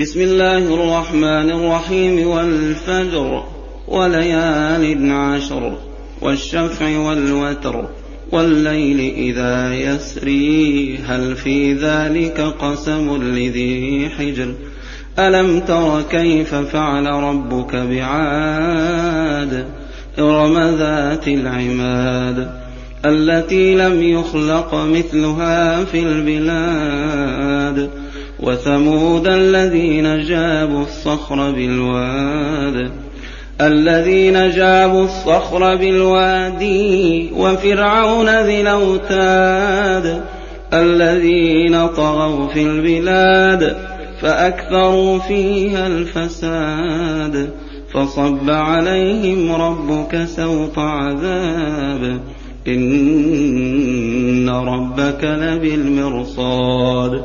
بسم الله الرحمن الرحيم والفجر وليال عشر والشفع والوتر والليل إذا يسري هل في ذلك قسم لذي حجر؟ ألم تر كيف فعل ربك بعاد؟ إرم ذات العماد التي لم يخلق مثلها في البلاد وثمود الذين جابوا الصخر بالواد الذين جابوا الصخر بالوادي وفرعون ذي الأوتاد الذين طغوا في البلاد فأكثروا فيها الفساد فصب عليهم ربك سوط عذاب. إن ربك لبالمرصاد.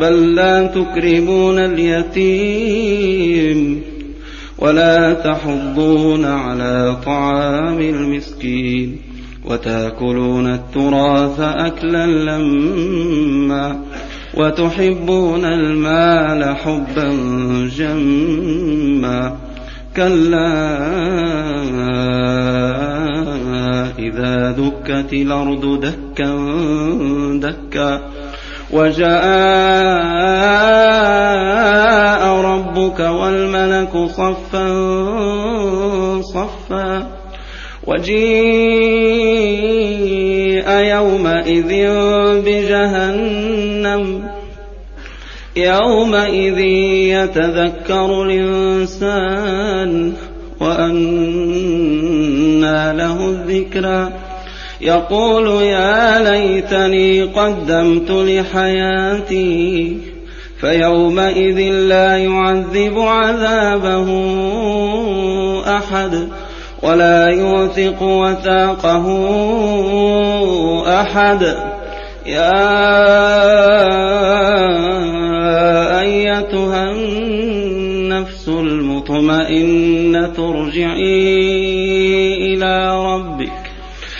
بل لا تكرمون اليتيم ولا تحضون على طعام المسكين وتأكلون التراث أكلا لما وتحبون المال حبا جما كلا إذا دكت الأرض دكا دكا وجاء ربك والملك صفا صفا وجيء يومئذ بجهنم يومئذ يتذكر الإنسان وأنى له الذكرى يقول يا ليتني قدمت لحياتي فيومئذ لا يعذب عذابه أحد ولا يوثق وثاقه أحد. يا أيتها النفس المطمئنة ارجعي إلى ربك.